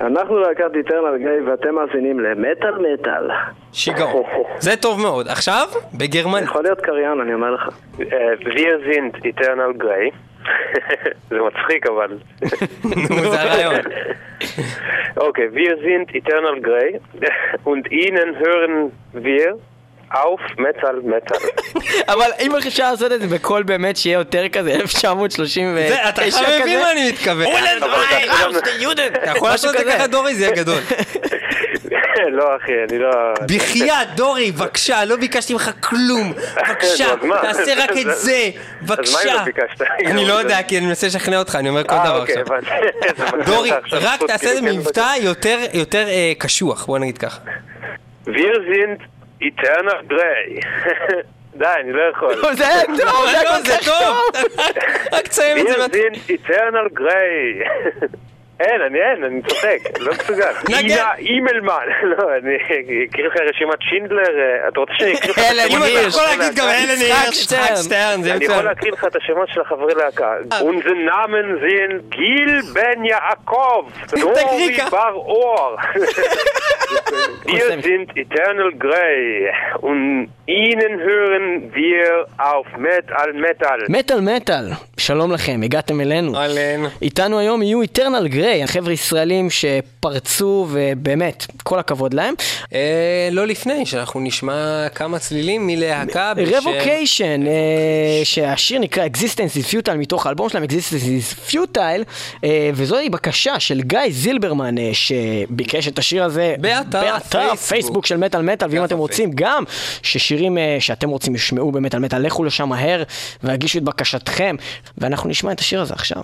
אנחנו להקת איטרנל גיי ואתם מאזינים למטאל מטאל. שיגעון. זה טוב מאוד. עכשיו, בגרמניה. יכול להיות קריין, אני אומר לך. Wir sind Eternal Grey. זה מצחיק אבל. נו, זה הרעיון. Okay, wir sind Eternal Grey und Ihnen hören wir auf Metal Metal. אבל אם אפשר לעשות את זה בקול באמת שיהיה יותר כזה 1939 זה, אתה עכשיו מבין מה אני מתכוון. אתה יכול לעשות את זה ככה דורי, זה יהיה גדול. לא אחי, אני לא... בחייאת, דורי, בבקשה, לא ביקשתי ממך כלום. בבקשה, אז מה? תעשה רק את זה. אז מה אם בבקשה. לא ביקשת? אני לא יודע, כי אני מנסה לשכנע אותך, אני אומר כל אה, דבר אוקיי, עכשיו. דורי, רק תעשה את זה כן, מבטא יותר, יותר אה, קשוח, בוא נגיד ככה. Sind Eternal Grey. די, אני לא יכול. זה היה טוב, זה היה לא, כל זה כך טוב. רק תסיים את זה. Eternal Grey. אין, אני אין, אני צוחק, לא מסוגל. נגן. אינה אימלמן. לא, אני אקריא לך רשימת שינדלר, אה, אתה רוצה שאני אקריא לך את אלן השמות אם אתה. יכול להגיד גם? אלן יצחק הירש, יצחק שטרן. זה אני יכול. להקריא לך את השמות של החברי להקה. Unsere Namen sind גיל בן יעקב, דרורי ככה. בר אור. Wir sind Eternal Grey und Ihnen hören wir auf Metal Metal. מטאל מטאל, שלום לכם, הגעתם אלינו. אהלן. איתנו היום יהיו איטרנל גריי, החבר'ה ישראלים שפרצו ובאמת, כל הכבוד להם. אה, לא לפני, שאנחנו נשמע כמה צלילים מלהקה בשם... רבוקיישן, שהשיר נקרא Existence is Futile מתוך האלבום שלהם Existence is Futile, אה, וזוהי בקשה של גיא זילברמן אה, שביקש את השיר הזה באתר באתר הפייסבוק. פייסבוק של מטאל מטאל, ואם אתם רוצים גם ששירים אה, שאתם רוצים ישמעו במטאל מטאל, לכו לשם מהר והגישו את בקשתכם, ואנחנו נשמע את השיר הזה עכשיו.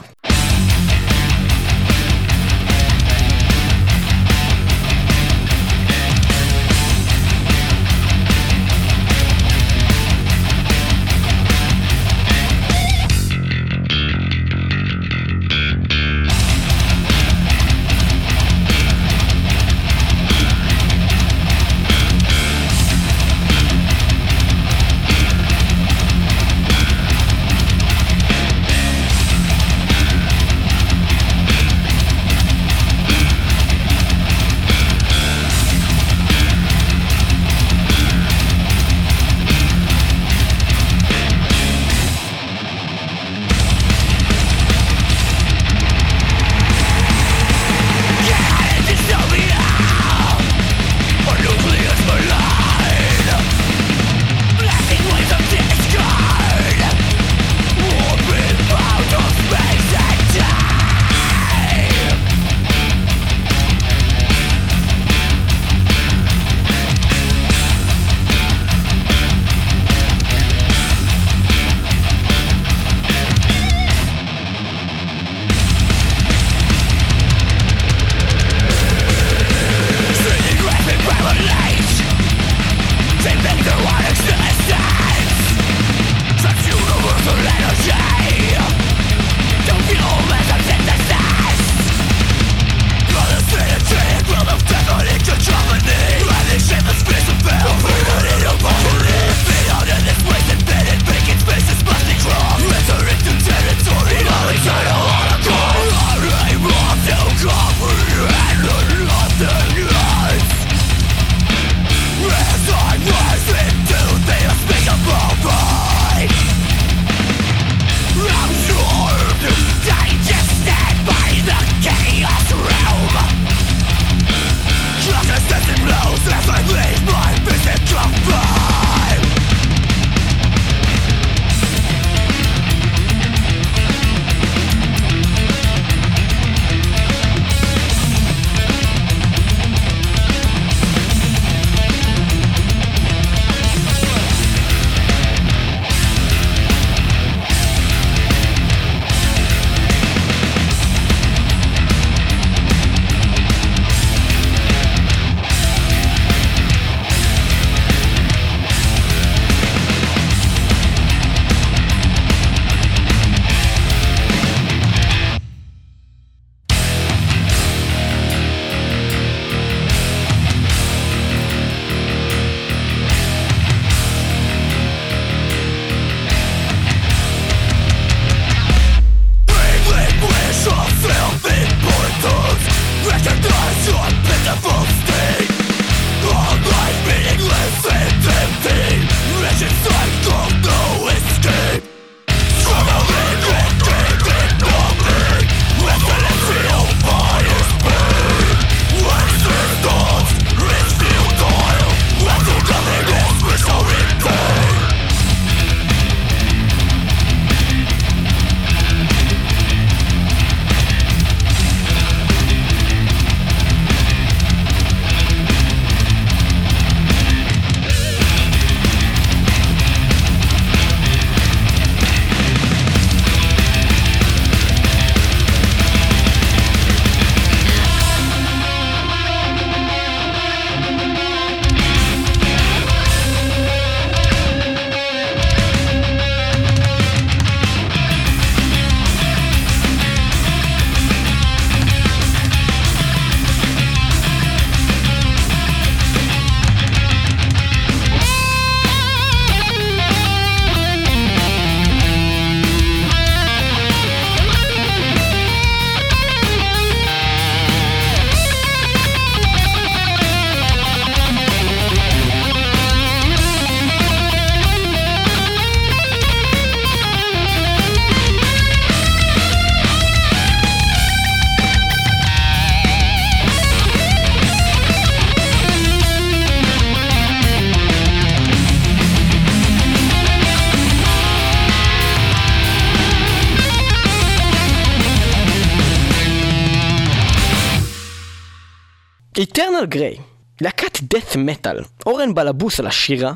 Gray, להקת death metal, אורן בלבוס על השירה,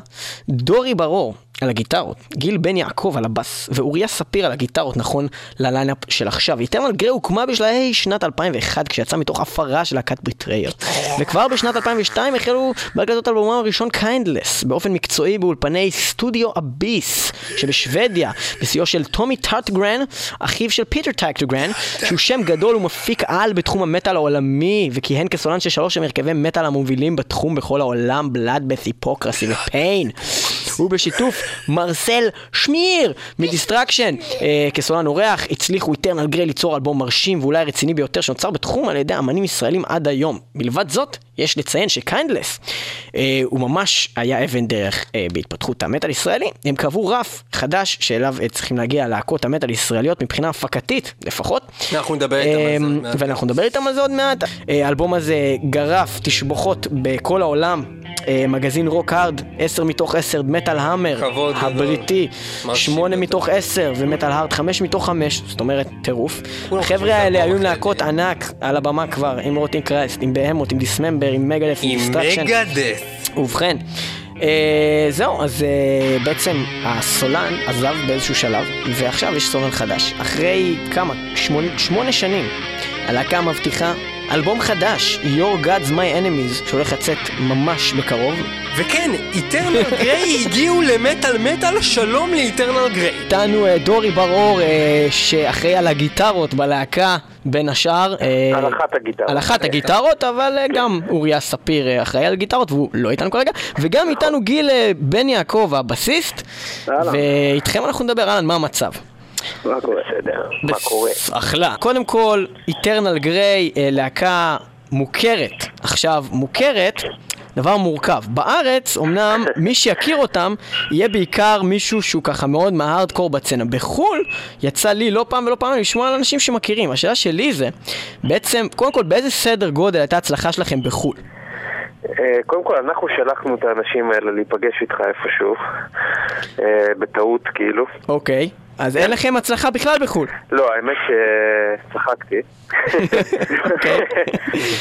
דורי בר-אור על הגיטרות, גיל בן יעקב על הבאס, ואוריה ספיר על הגיטרות, נכון ל line-up של עכשיו. Eternal Gray הוקמה בשלהי שנת 2001, כשיצא מתוך אפרה של להקת Betrayer. וכבר בשנת 2002 החלו בהקלטות אלבומם הראשון Kindless, באופן מקצועי באולפני סטודיו Abyss שבשוודיה, בשיאו של טומי טארטגרן, אחיו של פיטר טארטגרן, שהוא שם גדול ומפיק על בתחום המטאל העולמי, וכיהן כסולן של שלושה מהרכבי מטאל המובילים בתחום בכל העולם, Bloodbath, Hypocrisy ו Pain. הוא בשיתוף מרסל שמיר מ Destruction. אה, כסולן אורח הצליחו Eternal Gray ליצור אלבום מרשים ואולי רציני ביותר שנוצר בתחום על ידי אמנים ישראלים עד היום. מלבד זאת, יש לציין ש Kindless אה, הוא ממש היה אבן דרך אה, בהתפתחות המטאל הישראלי. הם קבעו רף חדש שאליו אה, צריכים להגיע להקות המטאל הישראליות מבחינה הפקתית לפחות. אנחנו נדבר איתם על זה עוד מעט. ואנחנו נדבר איתם על זה עוד מעט. אה, האלבום הזה גרף תשבוכות בכל העולם. אה, מגזין רוק הארד, 10 מתוך 10, מטאל המר. הבריטי, מרשים 8 גדול. מתוך 10, ומטאל הארד 5 מתוך 5, זאת אומרת טירוף. חושבים החבר'ה האלה היו להקות ענק על הבמה כבר, עם רוטין קרייסט, עם בהמות, עם דיסממבר, עם מגלף, עם עם דיסטרקשן. מגדס. ובכן, אה, זהו, אז אה, בעצם הסולן עזב באיזשהו שלב, ועכשיו יש סולן חדש. אחרי כמה? שמונה, שמונה שנים. הלהקה מבטיחה אלבום חדש, Your God's My Enemies, שהולך לצאת ממש בקרוב. וכן, איטרנל גריי הגיעו למטאל מטאל, שלום לאיטרנל גריי. איתנו אה, דורי בר-אור, אה, שאחראי על הגיטרות בלהקה, בין השאר. אה, על אחת הגיטרות. על אחת הגיטרות, אבל אה, גם אוריה ספיר אה, אחראי על גיטרות, והוא לא איתנו כרגע. וגם איתנו גיל אה, בן יעקב, הבסיסט. ואיתכם אנחנו נדבר, אהלן, מה המצב? מה קורה? בסדר, מה קורה? אחלה. קודם כל, איטרנל גריי, להקה מוכרת. עכשיו, מוכרת, דבר מורכב. בארץ, אמנם, מי שיכיר אותם, יהיה בעיקר מישהו שהוא ככה מאוד מההארדקור בצנע. בחו"ל, יצא לי לא פעם ולא פעם לשמוע על אנשים שמכירים. השאלה שלי זה, בעצם, קודם כל, באיזה סדר גודל הייתה ההצלחה שלכם בחו"ל? אה, קודם כל, אנחנו שלחנו את האנשים האלה להיפגש איתך איפשהו, אה, בטעות כאילו. אוקיי. אז אין לכם הצלחה בכלל בחו"ל. לא, האמת שצחקתי. אוקיי.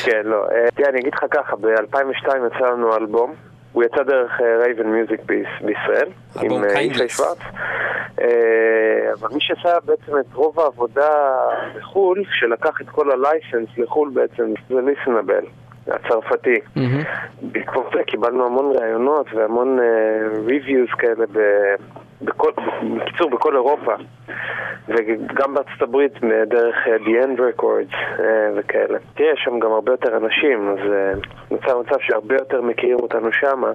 כן, לא. אה, תראה, אני אגיד לך ככה, ב-2002 יצא לנו אלבום. הוא יצא דרך רייבן מיוזיק בישראל, עם אה, Kindness. ישי שוורץ. אה, אבל מי שעשה בעצם את רוב העבודה בחו"ל, שלקח את כל הלייסנס לחו"ל בעצם, זה ליסנבל, הצרפתי. בעקבות זה קיבלנו המון ראיונות והמון ריוויוז כאלה ב- בכל, בקיצור בכל אירופה וגם בארצות הברית דרך אה, The End Records אה, וכאלה. תראה, יש שם גם הרבה יותר אנשים, אז אה, נוצר מצב שהרבה יותר מכירים אותנו שמה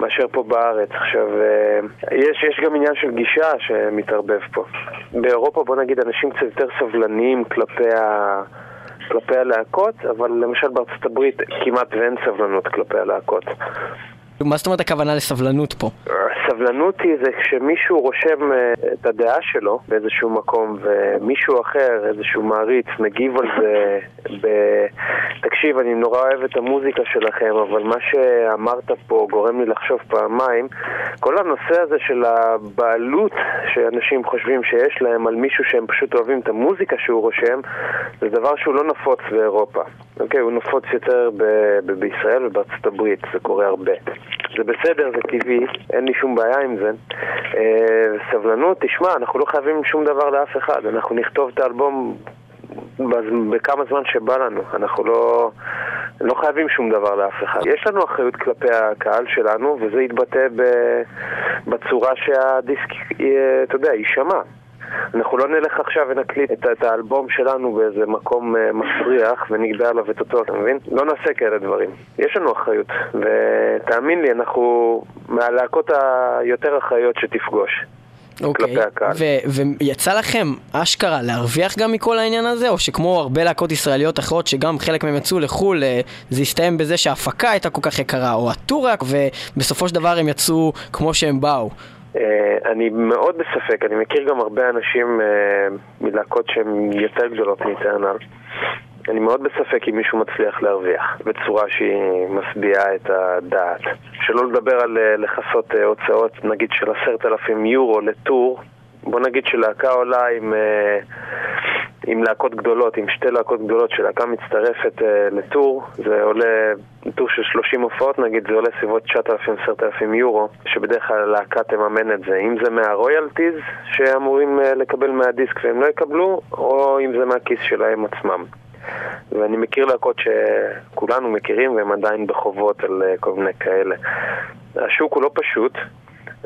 מאשר פה בארץ. עכשיו, אה, יש, יש גם עניין של גישה שמתערבב פה. באירופה בוא נגיד אנשים קצת יותר סבלניים כלפי ה... כלפי הלהקות, אבל למשל בארצות הברית כמעט ואין סבלנות כלפי הלהקות. מה זאת אומרת הכוונה לסבלנות פה? סבלנות היא זה כשמישהו רושם אה, את הדעה שלו באיזשהו מקום ומישהו אחר, איזשהו מעריץ, מגיב על זה ב... תקשיב, אני נורא אוהב את המוזיקה שלכם, אבל מה שאמרת פה גורם לי לחשוב פעמיים. כל הנושא הזה של הבעלות שאנשים חושבים שיש להם על מישהו שהם פשוט אוהבים את המוזיקה שהוא רושם, זה דבר שהוא לא נפוץ באירופה. אוקיי, הוא נפוץ יותר ב- ב- בישראל ובארצות הברית, זה קורה הרבה. זה בסדר, זה טבעי, אין לי שום בעיה עם זה. אה, סבלנות, תשמע, אנחנו לא חייבים שום דבר לאף אחד, אנחנו נכתוב את האלבום בכמה זמן שבא לנו, אנחנו לא, לא חייבים שום דבר לאף אחד. יש לנו אחריות כלפי הקהל שלנו, וזה יתבטא בצורה שהדיסק, יהיה, אתה יודע, יישמע. אנחנו לא נלך עכשיו ונקליט את, את האלבום שלנו באיזה מקום uh, מסריח ונגדע עליו את אותו, אתה מבין? לא נעשה כאלה דברים. יש לנו אחריות, ותאמין לי, אנחנו מהלהקות היותר אחראיות שתפגוש. אוקיי. ויצא לכם אשכרה להרוויח גם מכל העניין הזה, או שכמו הרבה להקות ישראליות אחרות שגם חלק מהם יצאו לחו"ל, אה, זה הסתיים בזה שההפקה הייתה כל כך יקרה, או הטור רק, ובסופו של דבר הם יצאו כמו שהם באו. אה, אני מאוד בספק, אני מכיר גם הרבה אנשים אה, מלהקות שהן יותר גדולות מאיטרנל. אני מאוד בספק אם מישהו מצליח להרוויח בצורה שהיא משביעה את הדעת. שלא לדבר על אה, לכסות הוצאות, נגיד של עשרת אלפים יורו לטור. בוא נגיד שלהקה עולה עם, אה, עם להקות גדולות, עם שתי להקות גדולות שלהקה מצטרפת אה, לטור, זה עולה, טור של 30 הופעות נגיד, זה עולה סביבות 9,000-10,000 יורו, שבדרך כלל הלהקה תממן את זה, אם זה מהרויאלטיז שאמורים אה, לקבל מהדיסק והם לא יקבלו, או אם זה מהכיס שלהם עצמם. ואני מכיר להקות שכולנו מכירים והם עדיין בחובות על כל מיני כאלה. השוק הוא לא פשוט,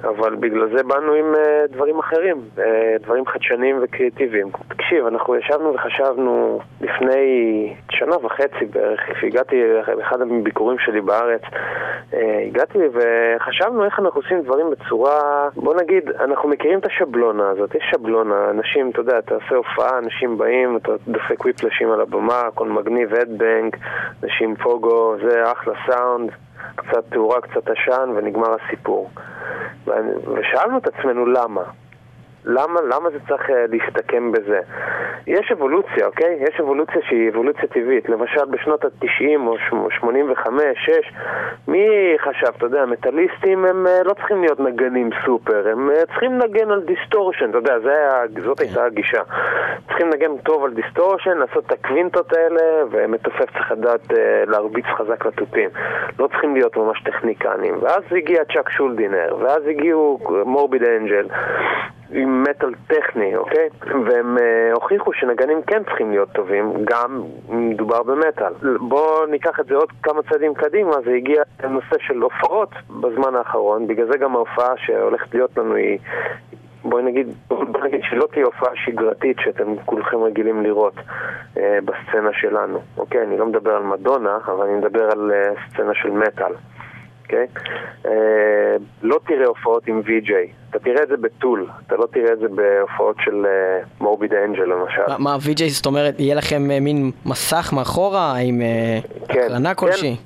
אבל בגלל זה באנו עם uh, דברים אחרים, uh, דברים חדשניים וקריאטיביים. תקשיב, אנחנו ישבנו וחשבנו לפני שנה וחצי בערך, הגעתי לאחד הביקורים שלי בארץ, uh, הגעתי וחשבנו איך אנחנו עושים דברים בצורה, בוא נגיד, אנחנו מכירים את השבלונה הזאת, יש שבלונה, אנשים, אתה יודע, אתה עושה הופעה, אנשים באים, אתה דופק וויפלשים על הבמה, הכל מגניב, הדבנג, אנשים פוגו, זה אחלה סאונד. קצת תאורה, קצת עשן, ונגמר הסיפור. ושאלנו את עצמנו למה. למה, למה זה צריך אה, להסתכם בזה? יש אבולוציה, אוקיי? יש אבולוציה שהיא אבולוציה טבעית. למשל בשנות ה-90 או 85, 6, מי חשב, אתה יודע, מטאליסטים הם אה, לא צריכים להיות נגנים סופר, הם אה, צריכים לנגן על דיסטורשן, אתה יודע, היה, זאת הייתה הגישה. צריכים לנגן טוב על דיסטורשן, לעשות את הקווינטות האלה, ומתופף צריך לדעת להרביץ חזק לתופים. לא צריכים להיות ממש טכניקנים. ואז הגיע צ'אק שולדינר, ואז הגיעו Morbid Angel. עם מטאל טכני, אוקיי? והם uh, הוכיחו שנגנים כן צריכים להיות טובים, גם אם מדובר במטאל. בואו ניקח את זה עוד כמה צעדים קדימה, זה הגיע לנושא של הופעות בזמן האחרון, בגלל זה גם ההופעה שהולכת להיות לנו היא... בואי נגיד, בוא נגיד שלא תהיה הופעה שגרתית שאתם כולכם רגילים לראות אה, בסצנה שלנו, אוקיי? אני לא מדבר על מדונה, אבל אני מדבר על אה, סצנה של מטאל. אוקיי? אה, לא תראה הופעות עם וי-ג'יי, אתה תראה את זה בטול, אתה לא תראה את זה בהופעות של מורביד אה, אנג'ל למשל. מה וי-ג'יי זאת אומרת, יהיה לכם אה, מין מסך מאחורה עם כן, הקרנה כן. כלשהי?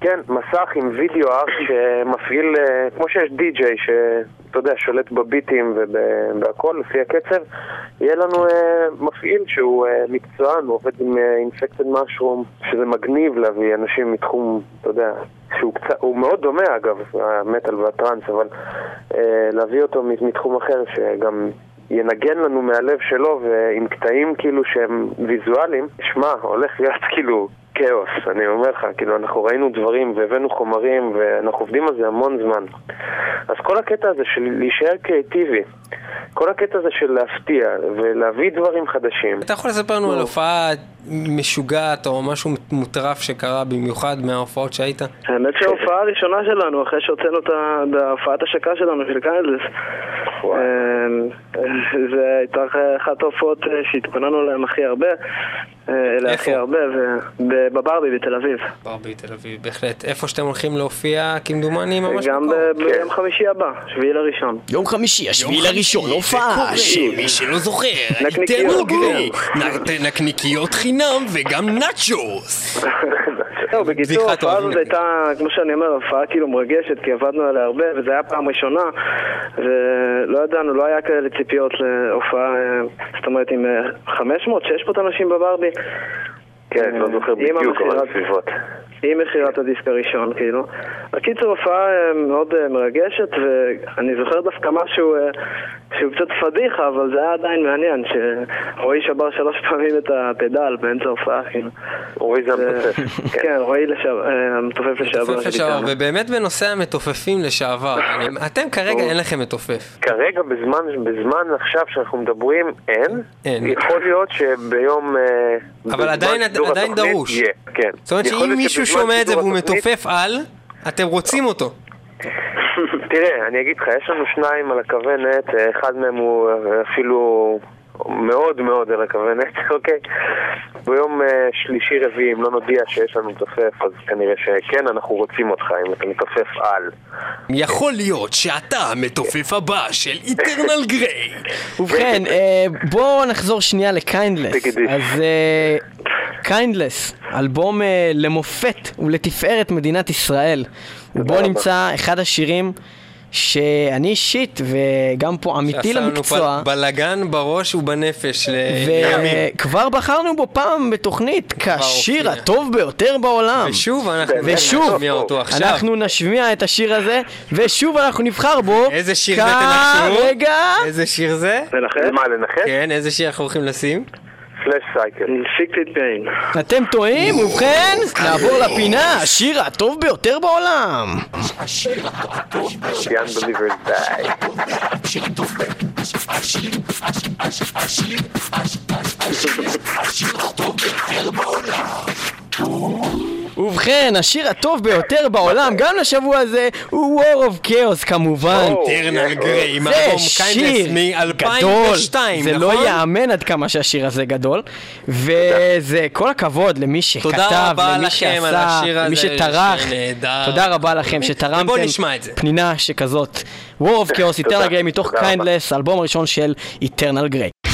כן, מסך עם וידאו ארט שמפעיל, כמו שיש די-ג'יי שאתה יודע, שולט בביטים ובהכל לפי הקצב, יהיה לנו מפעיל שהוא מקצוען, הוא עובד עם אינפקטד משרום, שזה מגניב להביא אנשים מתחום, אתה יודע, שהוא קצת, הוא מאוד דומה אגב, המטאל והטראנס, אבל אה, להביא אותו מתחום אחר שגם ינגן לנו מהלב שלו ועם קטעים כאילו שהם ויזואליים, שמע, הולך להיות כאילו כאוס, אני אומר לך, כאילו אנחנו ראינו דברים והבאנו חומרים ואנחנו עובדים על זה המון זמן. אז כל הקטע הזה של להישאר קריאטיבי כל הקטע הזה של להפתיע ולהביא דברים חדשים. אתה יכול לספר לנו על הופעה משוגעת או משהו מוטרף שקרה במיוחד מההופעות שהיית? האמת שההופעה הראשונה שלנו, אחרי שהוצאנו את ההופעת השקה שלנו של Kindless, אמ, זה הייתה אחת ההופעות שהתכוננו להן הכי הרבה. אלה הכי הרבה, בברבי בתל אביב. ברבי בתל אביב, בהחלט. איפה שאתם הולכים להופיע, כמדומני, ממש מקום. גם ביום חמישי הבא, שביעי לראשון. יום חמישי, השביעי לראשון, הופעה שמי שלא זוכר, ניתן גרי, נקניקיות חינם וגם נאצ'וס. זהו, בקיצור, ההופעה הזאת הייתה, כמו שאני אומר, הופעה כאילו מרגשת, כי עבדנו עליה הרבה, וזו הייתה פעם ראשונה, ולא ידענו, לא היה כאלה ציפיות להופעה, זאת אומרת, עם 500, 600 אנשים בברבי. כן, לא זוכר בדיוק, אבל סביבות. עם מכירת הדיסק הראשון, כאילו. בקיצור, הופעה אה, מאוד אה, מרגשת, ואני זוכר דווקא משהו אה, שהוא קצת פדיחה, אבל זה היה עדיין מעניין, שרועי שבר שלוש פעמים את הפדל באמצע ההופעה, כאילו. רועי זה המתופף. כן, רועי המתופף לשעבר. מתופף לשעבר, ובאמת בנושא המתופפים לשעבר, אתם כרגע אין לכם מתופף. כרגע, בזמן עכשיו שאנחנו מדברים, אין. אין. יכול להיות שביום... אבל עדיין דרוש. כן. זאת אומרת שאם מישהו שומע את זה והוא מתופף על, אתם רוצים אותו. תראה, אני אגיד לך, יש לנו שניים על הכוונת, אחד מהם הוא אפילו מאוד מאוד על הכוונת, אוקיי? ביום uh, שלישי רביעי, אם לא נודיע שיש לנו מתופף, אז כנראה שכן, אנחנו רוצים אותך, אם אתה מתופף על. יכול להיות שאתה המתופף הבא של איטרנל גריי. ובכן, אה, בואו נחזור שנייה ל Kindless. אז Kindless, אה, אלבום למופת ולתפארת מדינת ישראל. ובו נמצא אחד השירים שאני אישית, וגם פה אמיתי למקצוע. שעשה לנו בלאגן בראש ובנפש לימים. וכבר בחרנו בו פעם בתוכנית כשיר הטוב ביותר בעולם. ושוב אנחנו נשמיע אותו עכשיו. אנחנו נשמיע את השיר הזה, ושוב אנחנו נבחר בו. איזה שיר זה תנחשו? רגע. איזה שיר זה? לנחש? מה, לנחש? כן, איזה שיר אנחנו הולכים לשים? סייקל. פיין. אתם טועים? ובכן, נעבור לפינה, השיר הטוב ביותר בעולם. השיר הטוב ביותר בעולם. ובכן, השיר הטוב ביותר בעולם, גם לשבוע הזה, הוא War of Chaos כמובן. טרנל גריי, זה שיר גדול, זה לא נכון? ייאמן עד כמה שהשיר הזה גדול. וזה כל הכבוד למי שכתב, למי שעשה, למי שטרח. תודה רבה לכם שתרמתם פנינה שכזאת. War of Chaos, Eternal Grey מתוך Kindless, האלבום הראשון של Eternal Grey.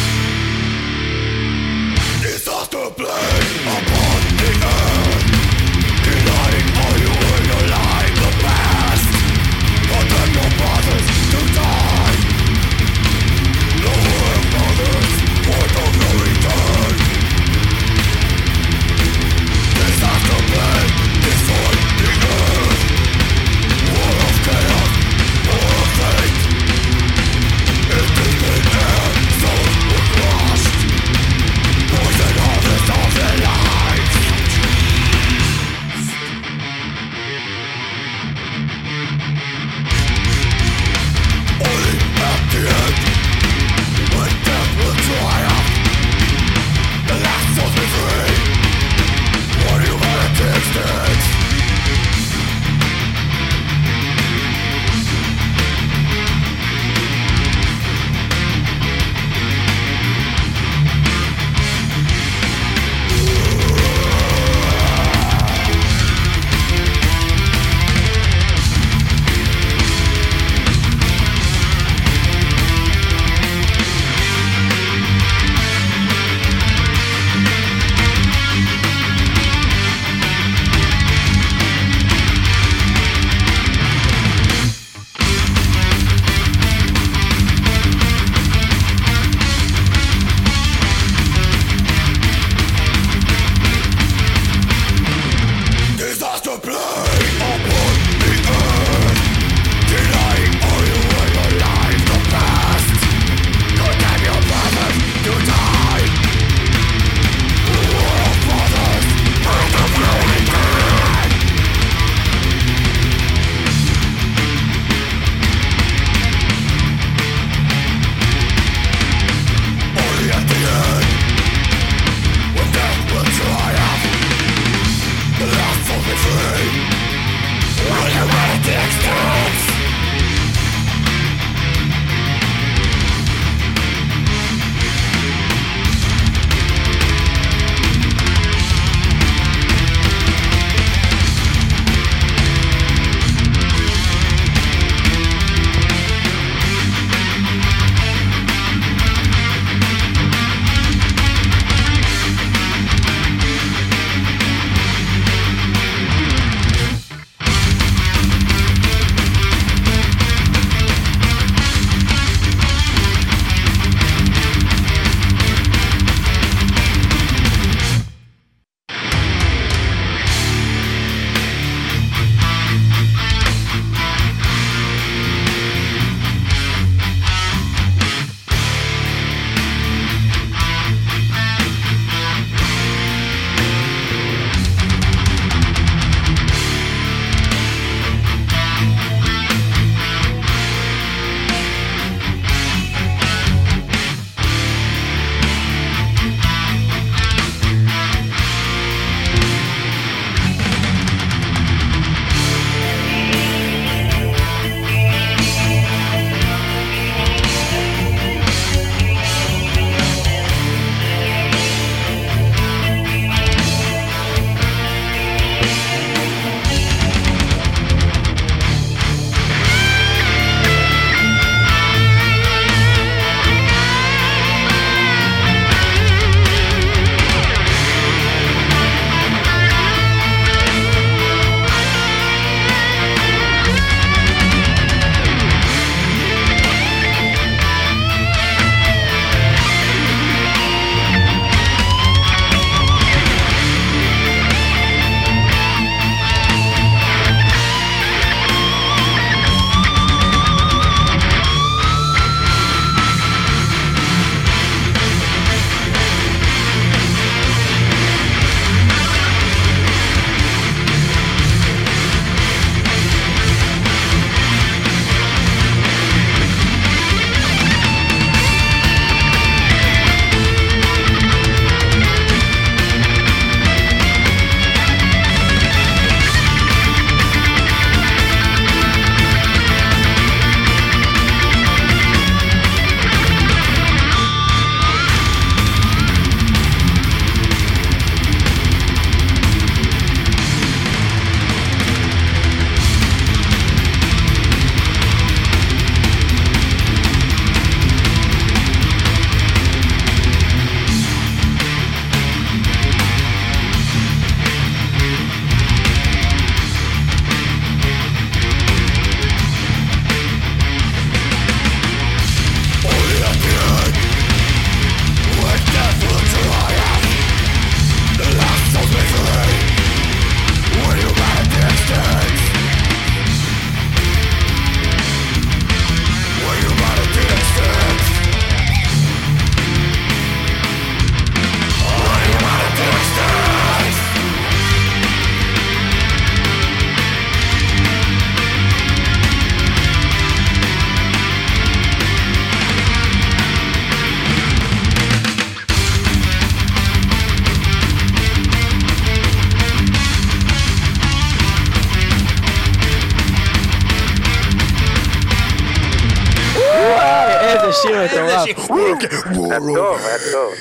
טוב, היה טוב.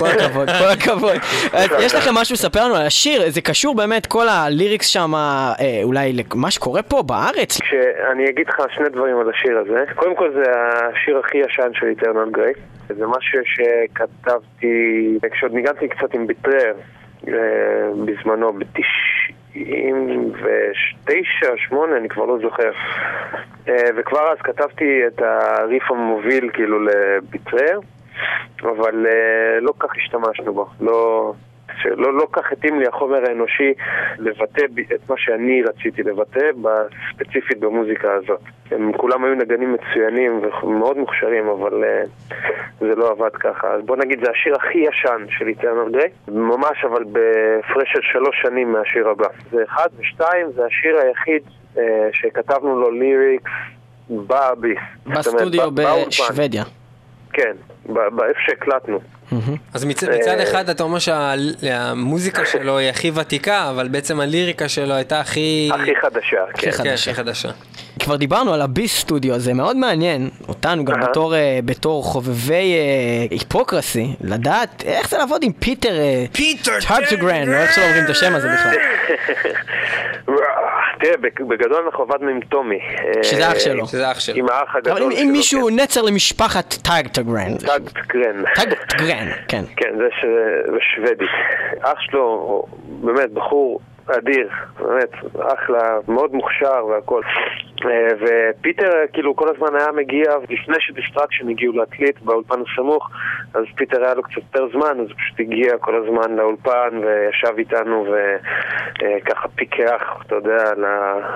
כל הכבוד, כל הכבוד. יש לכם משהו לספר לנו על השיר? זה קשור באמת, כל הליריקס שם, אה, אולי למה שקורה פה בארץ? אני אגיד לך שני דברים על השיר הזה. קודם כל זה השיר הכי ישן של איטרנל גריי. זה משהו שכתבתי כשעוד ניגנתי קצת עם ביטרר אה, בזמנו, ב-99, 8, אני כבר לא זוכר. אה, וכבר אז כתבתי את הריף המוביל כאילו לביטרר, אבל אה, לא כך השתמשנו בו. לא... שלא לא כך התאים לי החומר האנושי לבטא את מה שאני רציתי לבטא, ספציפית במוזיקה הזאת. הם כולם היו נגנים מצוינים ומאוד מוכשרים, אבל uh, זה לא עבד ככה. אז בוא נגיד, זה השיר הכי ישן של איטרנל דיי, ממש אבל בהפרש של שלוש שנים מהשיר הבא. זה אחד, ושתיים, זה השיר היחיד uh, שכתבנו לו lyrics ב Abyss. בסטודיו בשוודיה. כן, באיפה שהקלטנו. אז מצד אחד אתה אומר שהמוזיקה שלו היא הכי ותיקה, אבל בעצם הליריקה שלו הייתה הכי... הכי חדשה, כן. הכי חדשה. כבר דיברנו על ה Abyss Studio, זה מאוד מעניין אותנו גם בתור, בתור חובבי Hypocrisy, לדעת איך זה לעבוד עם פיטר... פיטר טאגטגרן, או איך שלא אומרים את השם הזה בכלל. תראה, בגדול אנחנו עבדנו עם טומי. שזה אח שלו. שזה אח שלו. עם האח הגדול שלו. אבל אם מישהו נצר למשפחת טאגטגרן. טאגטגרן. טאגטגרן, כן. כן, זה שוודי. אח שלו, באמת, בחור אדיר, באמת, אחלה, מאוד מוכשר והכל. אה, ופיטר כאילו כל הזמן היה מגיע, לפני ש Destruction הגיעו להקליט באולפן הסמוך, אז פיטר היה לו קצת יותר זמן, אז הוא פשוט הגיע כל הזמן לאולפן וישב איתנו וככה פיקח, אתה יודע, על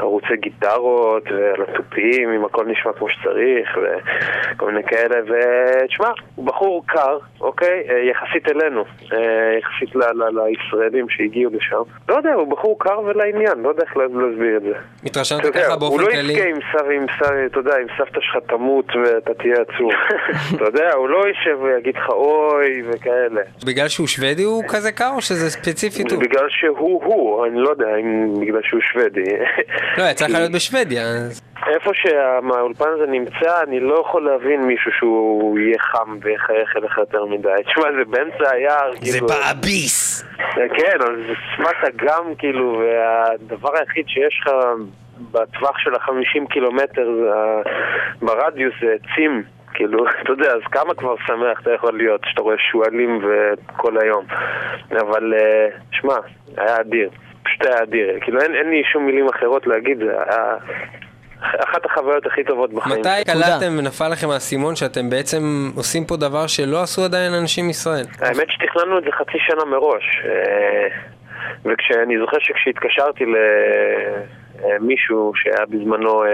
ערוצי גיטרות ועל התופים, אם הכל נשמע כמו שצריך וכל מיני כאלה. ותשמע, הוא בחור קר, אוקיי? אה, יחסית אלינו, אה, יחסית לישראלים שהגיעו לשם. לא יודע, הוא בחור קר ולעניין, לא יודע איך להסביר את זה. מתרשמת ככה באופן כללי? הוא לא יזכה עם סבא, אתה יודע, עם סבתא שלך תמות ואתה תהיה עצוב. אתה יודע, הוא לא יישב ויגיד לך אוי וכאלה. בגלל שהוא שוודי הוא כזה קר או שזה ספציפית הוא? בגלל שהוא הוא, אני לא יודע אם בגלל שהוא שוודי. לא, יצא לך להיות בשוודיה. איפה שהאולפן הזה נמצא, אני לא יכול להבין מישהו שהוא יהיה חם ויחייך אליך יותר מדי. תשמע, זה באמצע היער, כאילו... זה באביס! כן, אבל זה שפת אגם, כאילו, והדבר היחיד שיש לך בטווח של החמישים קילומטר ברדיוס זה עצים. כאילו, אתה יודע, אז כמה כבר שמח אתה יכול להיות שאתה רואה שועלים כל היום. אבל, שמע, היה אדיר. פשוט היה אדיר. כאילו, אין, אין לי שום מילים אחרות להגיד, זה היה... אחת החוויות הכי טובות בחיים. מתי קלטתם ונפל לכם האסימון שאתם בעצם עושים פה דבר שלא עשו עדיין אנשים מישראל? האמת שתכננו את זה חצי שנה מראש. וכשאני זוכר שכשהתקשרתי למישהו שהיה בזמנו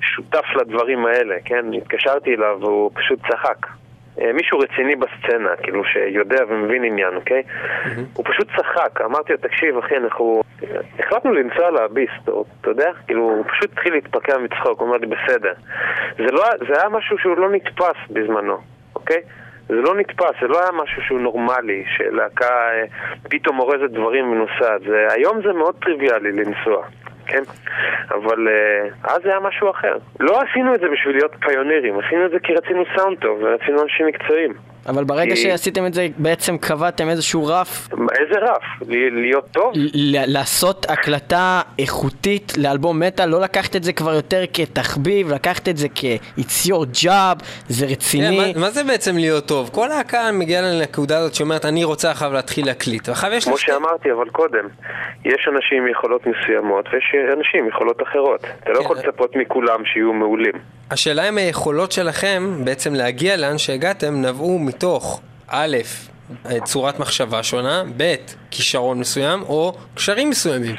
שותף לדברים האלה, כן? התקשרתי אליו והוא פשוט צחק. מישהו רציני בסצנה, כאילו שיודע ומבין עניין, אוקיי? Mm-hmm. הוא פשוט צחק, אמרתי לו, תקשיב אחי, אנחנו החלטנו לנסוע לאביסט, אתה יודע? כאילו, הוא פשוט התחיל להתפקע מצחוק, הוא אמר לי, בסדר. זה, לא, זה היה משהו שהוא לא נתפס בזמנו, אוקיי? זה לא נתפס, זה לא היה משהו שהוא נורמלי, שלהקה פתאום אורזת דברים ונוסעת. היום זה מאוד טריוויאלי לנסוע. כן? אבל uh, אז זה היה משהו אחר. לא עשינו את זה בשביל להיות פיונירים, עשינו את זה כי רצינו סאונד טוב ורצינו אנשים מקצועיים. אבל ברגע כי... שעשיתם את זה, בעצם קבעתם איזשהו רף. איזה רף? להיות טוב? לעשות הקלטה איכותית לאלבום מטאל, לא לקחת את זה כבר יותר כתחביב, לקחת את זה כ-It's your job, זה רציני. Yeah, מה, מה זה בעצם להיות טוב? כל הקהל מגיע לנקודה הזאת שאומרת, אני רוצה עכשיו להתחיל להקליט. כמו. שאמרתי, אבל קודם, יש אנשים עם יכולות מסוימות ויש אנשים עם יכולות אחרות. אתה לא כן. יכול לצפות מכולם שיהיו מעולים. השאלה אם היכולות שלכם בעצם להגיע לאן שהגעתם נבעו מתוך א', צורת מחשבה שונה, ב', כישרון מסוים או קשרים מסוימים.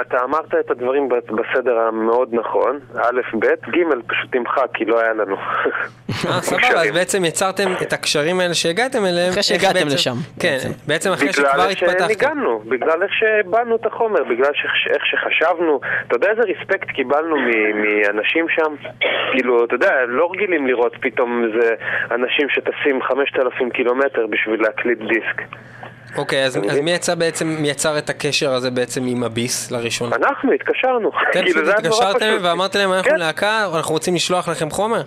אתה אמרת את הדברים בסדר המאוד נכון, א', ב', ג', פשוט נמחק כי לא היה לנו. אה, סבבה, אז בעצם יצרתם את הקשרים האלה שהגעתם אליהם. אחרי שהגעתם לשם. כן, בעצם אחרי שכבר התפתחתם. בגלל איך שניגענו, בגלל איך שבאנו את החומר, בגלל איך שחשבנו. אתה יודע איזה ריספקט קיבלנו מאנשים שם? כאילו, אתה יודע, לא רגילים לראות פתאום איזה אנשים שטסים 5,000 קילומטר בשביל להקליט דיסק. אוקיי, אז, אז מי יצא בעצם, מי יצר את הקשר הזה בעצם עם הביס לראשונה? אנחנו התקשרנו. אתם כאילו, פשוט התקשרתם ואמרתם להם אנחנו כן. להקה, אנחנו רוצים לשלוח לכם חומר?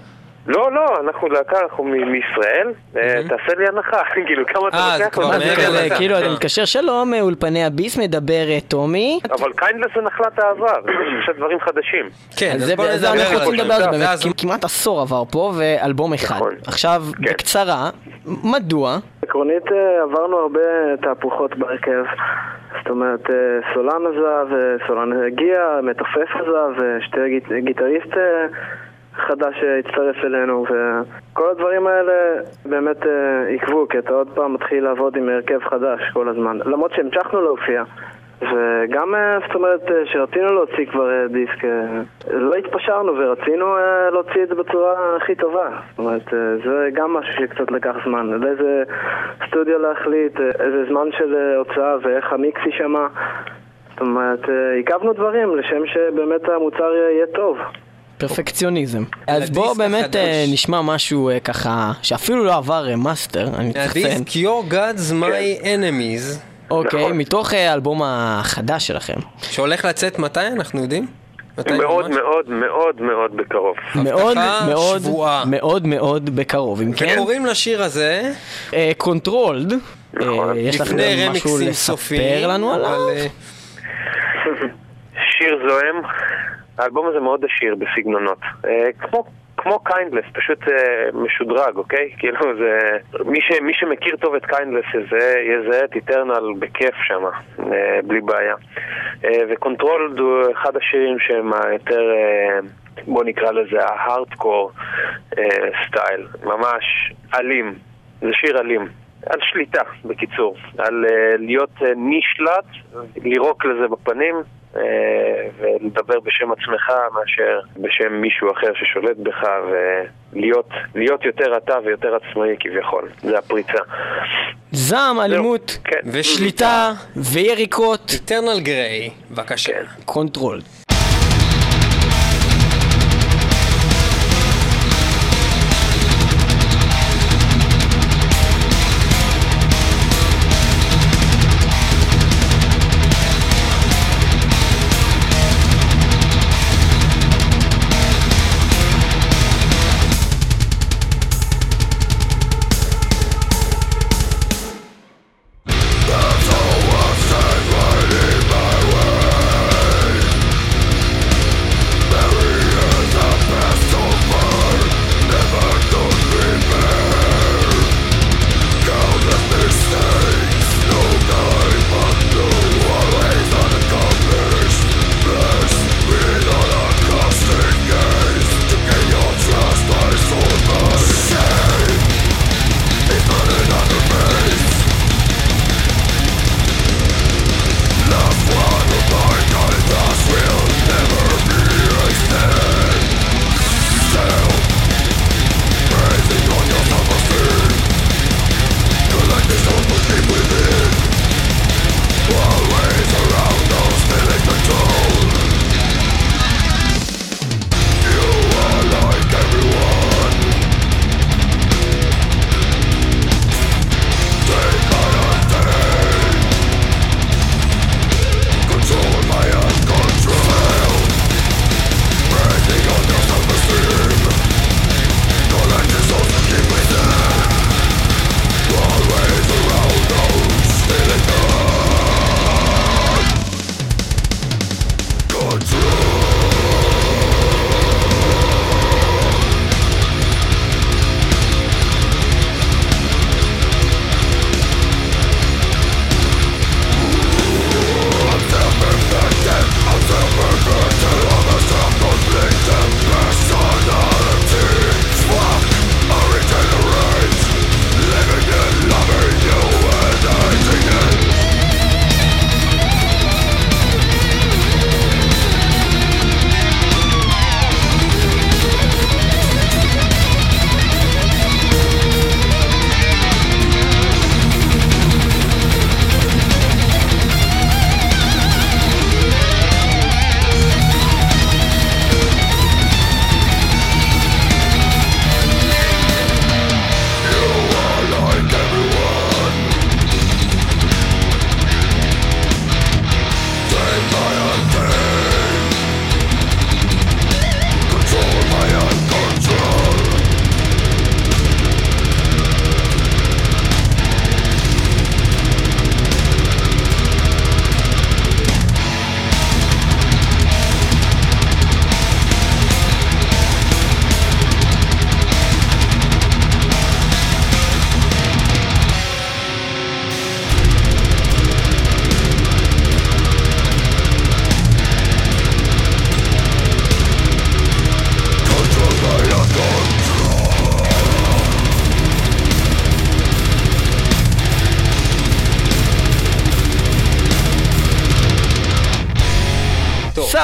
לא, לא, אנחנו להקה, אנחנו מישראל, אה, תעשה לי הנחה, כאילו, כמה אתה אה, זה לוקח כבר מעבר כזה, לזה. כאילו אתה אה. מתקשר שלום, אה, אולפני ה Abyss מדבר אה, טומי. אבל Kindless זה נחלת העבר, יש דברים חדשים. כן, אז בוא זה נדבר אנחנו רוצים על לדבר על זה. באמת, כמעט עשור עבר פה, ואלבום אחד. נכון. עכשיו, כן. בקצרה, מדוע? עקרונית אה, עברנו הרבה תהפוכות בהרכב. זאת אומרת, אה, סולן עזב, אה, סולן הגיע, מתופף עזב, אה, שתי גיט- גיטריסט אה, חדש שהצטרף אלינו, וכל הדברים האלה באמת אה, עיכבו, כי אתה עוד פעם מתחיל לעבוד עם הרכב חדש כל הזמן. למרות שהמשכנו להופיע. וגם, אה, זאת אומרת, אה, שרצינו להוציא כבר דיסק, לא התפשרנו ורצינו להוציא את זה בצורה הכי טובה. זאת אומרת, זה גם משהו שקצת לקח זמן. לאיזה סטודיו להחליט, איזה זמן של אה, הוצאה ואיך המיקס יישמע. זאת אומרת, עיכבנו דברים לשם שבאמת המוצר יהיה טוב. פרפקציוניזם. אז בואו באמת. אה, נשמע משהו אה, ככה, שאפילו לא עבר אה, מאסטר, אני צריך לציין. הדיסק Your Gods My Enemies, אוקיי, נכון. מתוך האלבום החדש שלכם. שהולך לצאת מתי, אנחנו יודעים? מאוד? מאוד מאוד מאוד בקרוב. מאוד מאוד. מאוד מאוד בקרוב. אם כן, וקוראים לשיר הזה, Controlled, נכון. יש לפני משהו לספר לנו עליו? שיר זועם, האלבום הזה מאוד עשיר בסגנונות. אה, כמו... כמו Kindless, פשוט אה, משודרג, אוקיי? כאילו זה... מי, ש, מי שמכיר טוב את Kindless יזהה יזהה את Eternal בכיף שם, אה, בלי בעיה. אה, ו Controlled הוא אחד השירים שהם היותר, אה, בוא נקרא לזה ה hardcore style, ממש אלים. זה שיר אלים. על שליטה, בקיצור. על אה, להיות אה, נשלט, לירוק לזה בפנים אה, ולדבר בשם עצמך מאשר בשם מישהו אחר ששולט בך ולהיות להיות יותר אתה ויותר עצמאי כביכול. זה הפריצה. זעם, אלימות, כן. ושליטה, ויריקות, Eternal Grey, בבקשה. כן.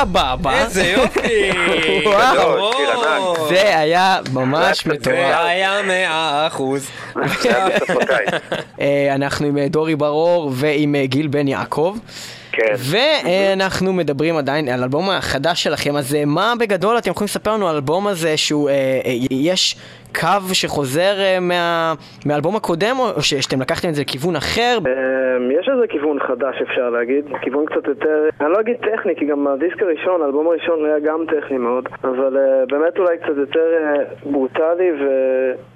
סבבה. איזה יופי! וואו. זה היה ממש מטורף. זה היה מאה אחוז. אה, אנחנו עם אה, דורי ברור ועם אה, גיל בן יעקב. כן. ואנחנו מדברים עדיין על האלבום החדש שלכם, אז מה בגדול אתם יכולים לספר לנו על האלבום הזה שהוא, יש קו שחוזר אה, מה, מהאלבום הקודם, או שאתם לקחתם את זה לכיוון אחר? אמ, יש איזה כיוון חדש אפשר להגיד, כיוון קצת יותר, אני לא אגיד טכני, כי גם הדיסק הראשון, האלבום הראשון היה גם טכני מאוד, אבל אה, באמת אולי קצת יותר אה, ברוטלי, ו...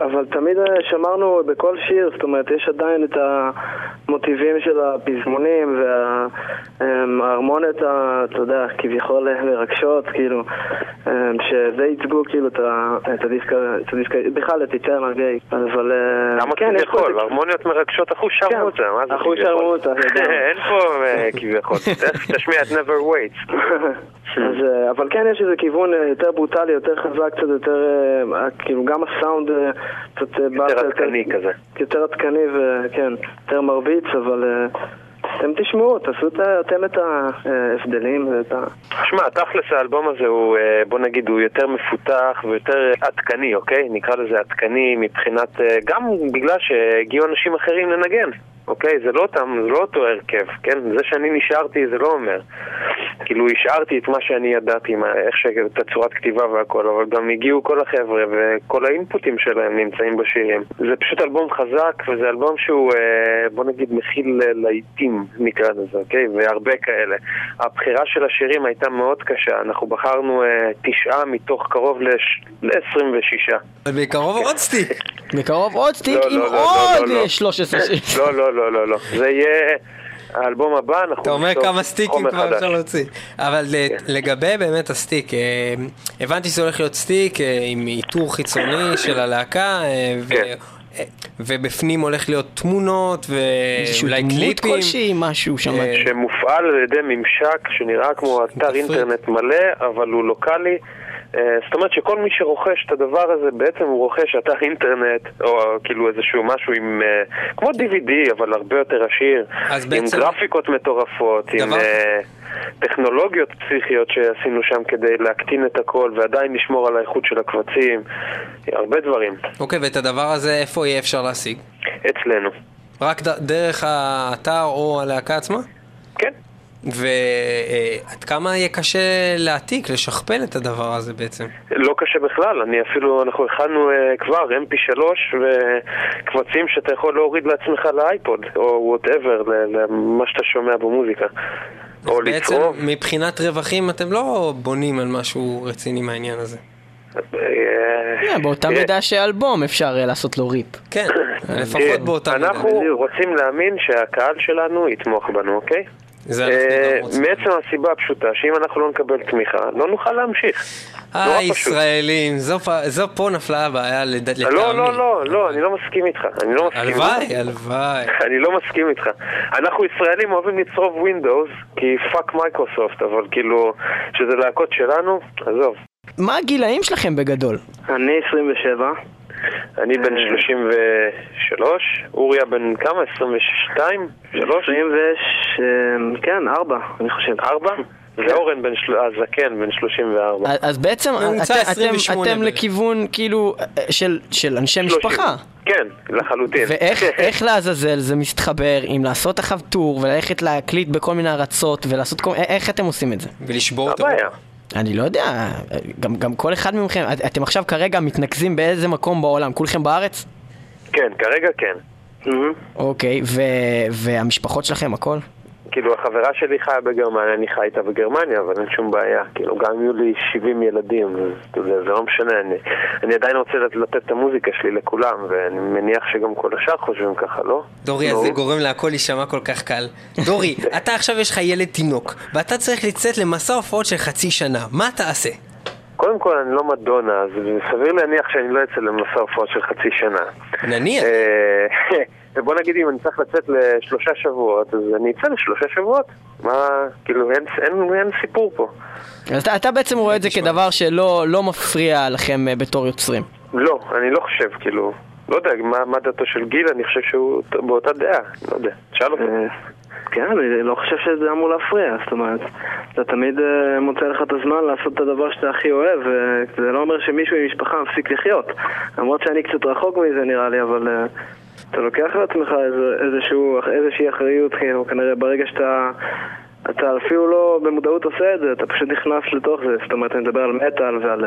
אבל תמיד שמרנו בכל שיר, זאת אומרת, יש עדיין את המוטיבים של הפזמונים וההרמוניות, אתה יודע, כביכול מרגשות, כאילו, אמ, שזה ייצגו כאילו את הדיסק, בכלל את איטרנל גיי, אבל אה, למה כן, כביכול? איזה- הרמוניות מרגשות, אחוז שרמוטה, מה זה כביכול? שרמוטה, לגמרי. אין פה אה, כביכול, תשמיע את never wait. אז, אה, אבל כן יש איזה כיוון יותר ברוטלי, יותר חזק, קצת יותר, כאילו גם הסאונד קצת יותר עדכני כזה. יותר עדכני וכן, יותר מרביץ, אבל אתם תשמעו, תעשו אתם את ההבדלים ואת ה... שמע, תכלס האלבום הזה הוא, אה, בוא נגיד, הוא יותר מפותח ויותר עדכני, אוקיי? נקרא לזה עדכני מבחינת, אה, גם בגלל שהגיעו אנשים אחרים לנגן, אוקיי? זה לא אותם, זה לא אותו הרכב, כן? זה שאני נשארתי זה לא אומר. כאילו השארתי את מה שאני ידעתי, מה, איך ש... את הצורת כתיבה והכל, אבל גם הגיעו כל החבר'ה וכל האינפוטים שלהם נמצאים בשירים. זה פשוט אלבום חזק, וזה אלבום שהוא, אה, בוא נגיד, מכיל להיטים, נקרא לזה, אוקיי? והרבה כאלה. הבחירה של השירים הייתה מאוד קשה, אנחנו בחרנו אה, תשעה מתוך קרוב לש- ל-26. אבל בקרוב עוד סטיק. בקרוב עוד סטיק לא, עם לא, לא, עוד לא, לא. אה, 13 שירים. לא, לא, לא, לא, לא. זה יהיה האלבום הבא, אנחנו אתה אומר נכתוב כמה סטיקים חומר כבר חדש. אפשר להוציא. אבל ל- לגבי באמת הסטיק, אה, הבנתי שזה הולך להיות סטיק אה, עם איתור חיצוני של הלהקה, אה, כן. אה, ובפנים הולך להיות תמונות איזשהו ואולי דמות קליפים. כלשהי, משהו שם. אה, שמופעל על ידי ממשק שנראה כמו אתר. אינטרנט מלא, אבל הוא לוקאלי. אה, זאת אומרת שכל מי שרוכש את הדבר הזה, בעצם הוא רוכש אתר אינטרנט, או כאילו איזשהו משהו עם... אה, כמו DVD, אבל הרבה יותר עשיר. אז עם בעצם- גרפיקות מטורפות, עם דבר- אה, טכנולוגיות פסיכיות שעשינו שם כדי להקטין את הכל ועדיין לשמור על האיכות של הקבצים. הרבה דברים. אוקיי, ואת הדבר הזה איפה יהיה אפשר להשיג? אצלנו. רק ד- דרך האתר או הלהקה עצמה? ועד כמה יהיה קשה להעתיק, לשכפל את הדבר הזה בעצם? לא קשה בכלל, אני אפילו, אנחנו הכנו אה, כבר mp3 וקבצים שאתה יכול להוריד לעצמך לאייפוד, או whatever, למה שאתה שומע במוזיקה. או בעצם לצרוב. מבחינת רווחים אתם לא בונים על משהו רציני מהעניין הזה. אה, אה, באותה מידה שאלבום אפשר לעשות לו rip. כן, לפחות באותה מידה. אנחנו רוצים להאמין שהקהל שלנו יתמוך בנו, אוקיי? אה, רוצים. מעצם הסיבה הפשוטה, שאם אנחנו לא נקבל תמיכה, לא נוכל להמשיך. נורא פשוט. הישראלים, זו פה נפלה הבעיה לד- לטעמי. לא, לא, לא, לא, אני לא מסכים איתך. אני לא מסכים איתך. הלוואי, הלוואי. אני לא מסכים איתך. אנחנו ישראלים אוהבים לצרוב Windows, כי fuck Microsoft, אבל כאילו, שזה להקות שלנו, עזוב. מה הגילאים שלכם בגדול? אני 27, אני בן אה. 33, אוריה בן כמה? 22? 3? 20 כן, 4, אני חושב. 4? ואורן בן, של- הזקן בן 34. אז- אז בעצם אתם- אתם- 28 אתם בערך. לכיוון כאילו אה, של- של אנשי 30. משפחה. כן, לחלוטין. ואיך איך לעזאזל זה מסתחבר עם לעשות אחריו טור וללכת להקליט בכל מיני ארצות ולעשות כל... איך אתם עושים את זה? ולשבור את הבעיה. אני לא יודע, גם, גם כל אחד מכם, את- אתם עכשיו כרגע מתנקזים באיזה מקום בעולם, כולכם בארץ? כן, כרגע כן. אוקיי, ו, והמשפחות שלכם, הכל? כאילו, החברה שלי חיה בגרמניה, אני חי איתה בגרמניה, אבל אין שום בעיה. כאילו, גם אם יהיו לי 70 ילדים, אז אתה יודע, זה לא משנה. אני, אני עדיין רוצה לת- לתת את המוזיקה שלי לכולם, ואני מניח שגם כל השאר חושבים ככה, לא? דורי. אז זה גורם להכל להישמע כל כך קל. דורי, אתה עכשיו יש לך ילד תינוק, ואתה צריך לצאת למסע הופעות של חצי שנה, מה תעשה? קודם כל, אני לא מדונה, אז סביר להניח שאני לא אצא למסע הופעות של חצי שנה. נניח. ובוא נגיד אם אני צריך לצאת לשלושה שבועות, אז אני אצא לשלושה שבועות. מה, כאילו, אין, אין, אין סיפור פה. אז אתה, אתה בעצם רואה את זה כדבר שלא לא מפריע לכם אה, בתור יוצרים. לא, אני לא חושב, כאילו, לא יודע, מה, מה דעתו של גיל, אני חושב שהוא באותה דעה, לא יודע, תשאל אותו. אה, כן, אני לא חושב שזה אמור להפריע, זאת אומרת, אתה תמיד אה, מוצא לך את הזמן לעשות את הדבר שאתה הכי אוהב, וזה לא אומר שמישהו עם משפחה מפסיק לחיות. למרות שאני קצת רחוק מזה נראה לי, אבל אתה לוקח על עצמך איזה, איזשהו, איזושהי אחריות, כאילו, כנראה ברגע שאתה... אתה אפילו לא במודעות עושה את זה, אתה פשוט נכנס לתוך זה, זאת אומרת, אני מדבר על מטאל ועל,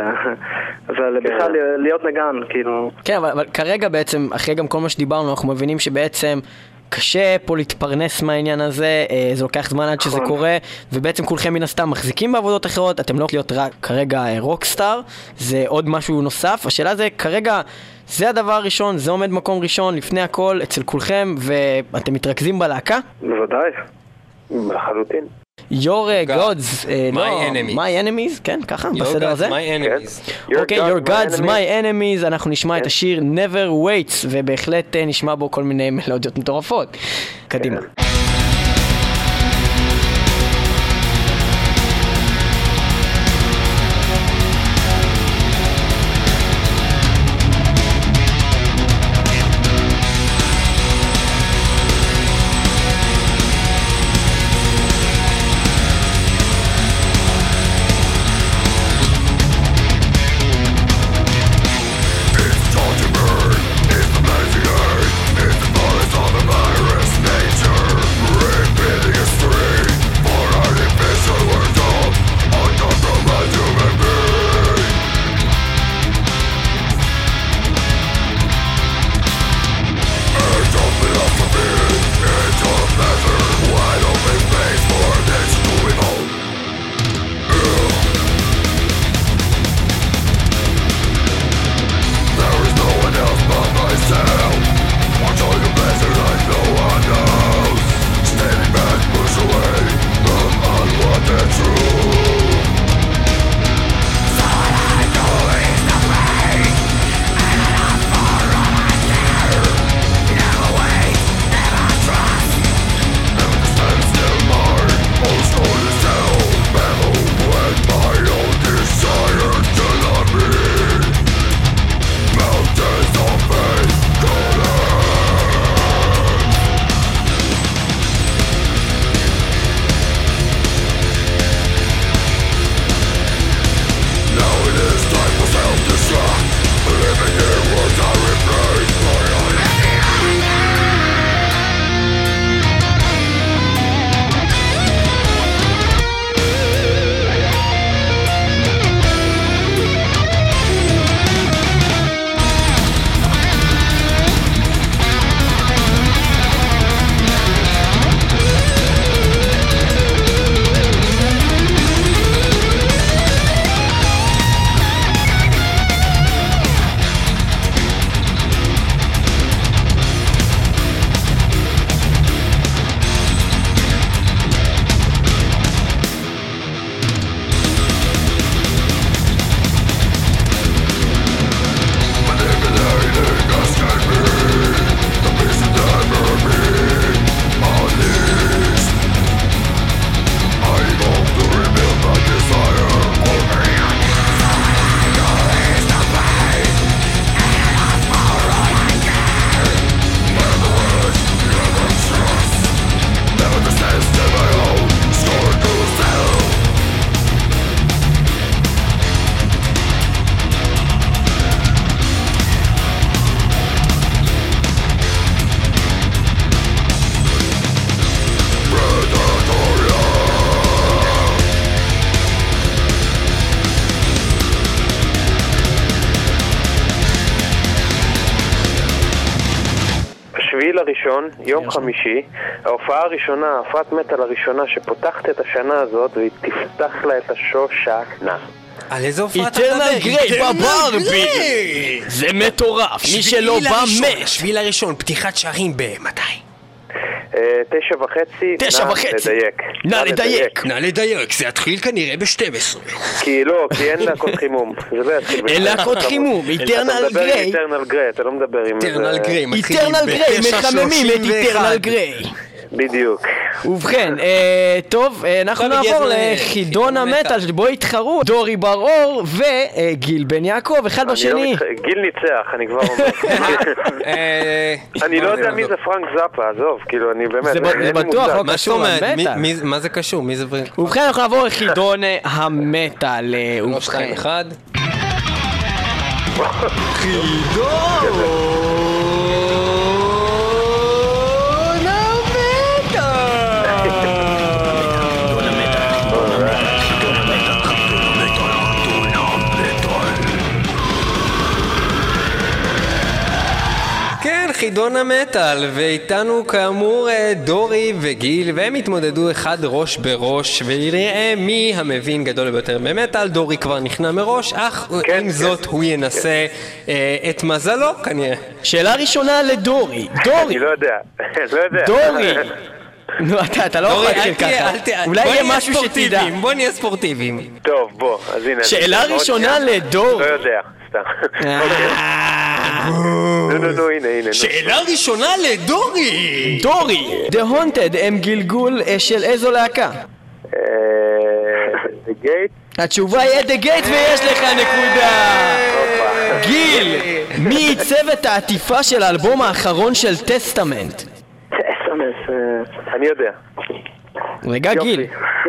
ועל כן. בכלל להיות נגן, כאילו. כן, אבל, אבל כרגע בעצם, אחרי גם כל מה שדיברנו, אנחנו מבינים שבעצם קשה פה להתפרנס מהעניין הזה, אה, זה לוקח זמן עד שזה נכון. קורה, ובעצם כולכם מן הסתם מחזיקים בעבודות אחרות, אתם לא הולכים להיות רק כרגע אה, רוקסטאר, זה עוד משהו נוסף. השאלה זה, כרגע, זה הדבר הראשון, זה עומד מקום ראשון לפני הכל אצל כולכם, ואתם מתרכזים בלהקה? בוודאי. לחלוטין. Your uh, God. gods, אה, My לא, enemies. my enemies, כן, ככה, Your בסדר gods, הזה? my enemies. Your אוקיי, God, Your my Gods, enemy. My Enemies, אנחנו נשמע את כן. השיר Never Waits, ובהחלט אה, נשמע בו כל מיני מלודיות מטורפות. קדימה. יום חמישי, ההופעה הראשונה, ההופעת מטאל הראשונה שפותחת את השנה הזאת והיא תפתח לה את השושנה. על איזה הופעה אתה איטרנל מדבר? גריי Eternal בברבי! זה מטורף, מי שלא בא מת! שביעי לראשון, פתיחת שערים במתי? אה, תשע וחצי, תשע נא וחצי. לדייק. נא לדייק. נא לדייק, זה יתחיל כנראה ב-12. כי לא, כי אין להקות חימום. זה לא יתחיל אין. להקות חימום, אתה איטרנל מדבר עם גריי. איטרנל גריי, אתה לא מדבר עם... איטרנל גריי, מתחילים איטרנל גריי, ב-9:31. מחממים את איטרנל גריי. בדיוק. ובכן, אה, טוב, אה, אנחנו נעבור אה, לחידון חידון המטאל, שבו יתחרו דורי בר-אור וגיל בן יעקב, אחד לא בשני. מתח- גיל ניצח, אני כבר אומר. אה, אני לא יודע אני מי זה פרנק זאפה, עזוב, כאילו, אני באמת, זה בטוח. לא קשור למטאל. מה זה קשור? מי זה... ובכן, אנחנו נעבור לחידון אה, המטאל. אה, לא, ובכן. אחד. כן, חידון המטאל, ואיתנו כאמור אה, דורי וגיל, והם התמודדו אחד ראש בראש, ונראה מי המבין גדול ביותר במטאל, דורי כבר נכנע מראש, אך כן, עם כן. זאת הוא ינסה אה, את מזלו כנראה. שאלה ראשונה לדורי. אני דורי, לא יודע, לא יודע. דורי. נו, אתה, לא יכול להתחיל ככה. אולי יהיה משהו שתדע. בוא נהיה ספורטיביים. טוב, בוא, אז הנה. שאלה ראשונה. לדורי. לא יודע, סתם. אה, נו, נו, נו, הנה, הנה. שאלה ראשונה לדורי! דורי, The Haunted הם גלגול אה, של איזו להקה? אה, The Gate? התשובה היא The Gate ויש לך נקודה! גיל, מי עיצב את העטיפה של האלבום האחרון של טסטמנט? אה, אני יודע. רגע, גיל.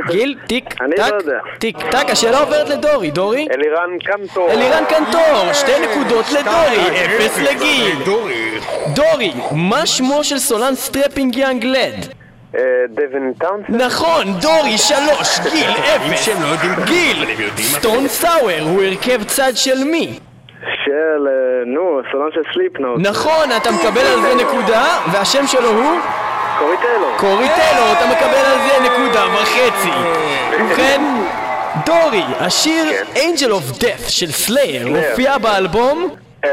גיל, טיק, אני טק, לא יודע. טיק, טק, השאלה עוברת לדורי. דורי? אלירן קנטור. אלירן קנטור, שתי נקודות לדורי, אפס לגיל. דורי, מה שמו של סולן Strapping Young Lad? אה, דווין טאונסנד? נכון, דורי, שלוש, גיל, אפס. גיל, Stone Sour הוא הרכב צד של מי? של, אה, נו, סולן של Slipknot. נכון, אתה מקבל על זה נקודה, והשם שלו הוא? קורי טיילור. קורי טיילור, אתה מקבל על זה נקודה וחצי. ובכן, דורי, השיר Angel of Death של Slayer הופיע באלבום אה,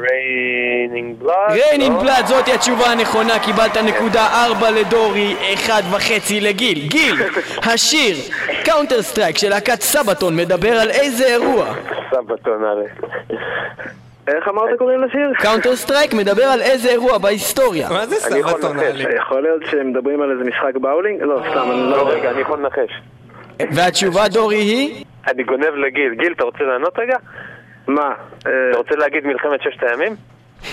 Raining Blood? In Blood, זאתי התשובה הנכונה, קיבלת נקודה ארבע לדורי, אחד וחצי לגיל. גיל, השיר Counterstrike של להקת Sabaton מדבר על איזה אירוע? Sabaton א'. איך אמרת קוראים לשיר? Counterstrike מדבר על איזה אירוע בהיסטוריה? מה זה אני יכול לנחש. יכול להיות שהם מדברים על איזה משחק באולינג? לא, סתם, אני לא לא. רגע, אני יכול לנחש. והתשובה דורי היא? אני גונב לגיל. גיל, אתה רוצה לענות רגע? מה? אה, אתה רוצה להגיד מלחמת ששת הימים?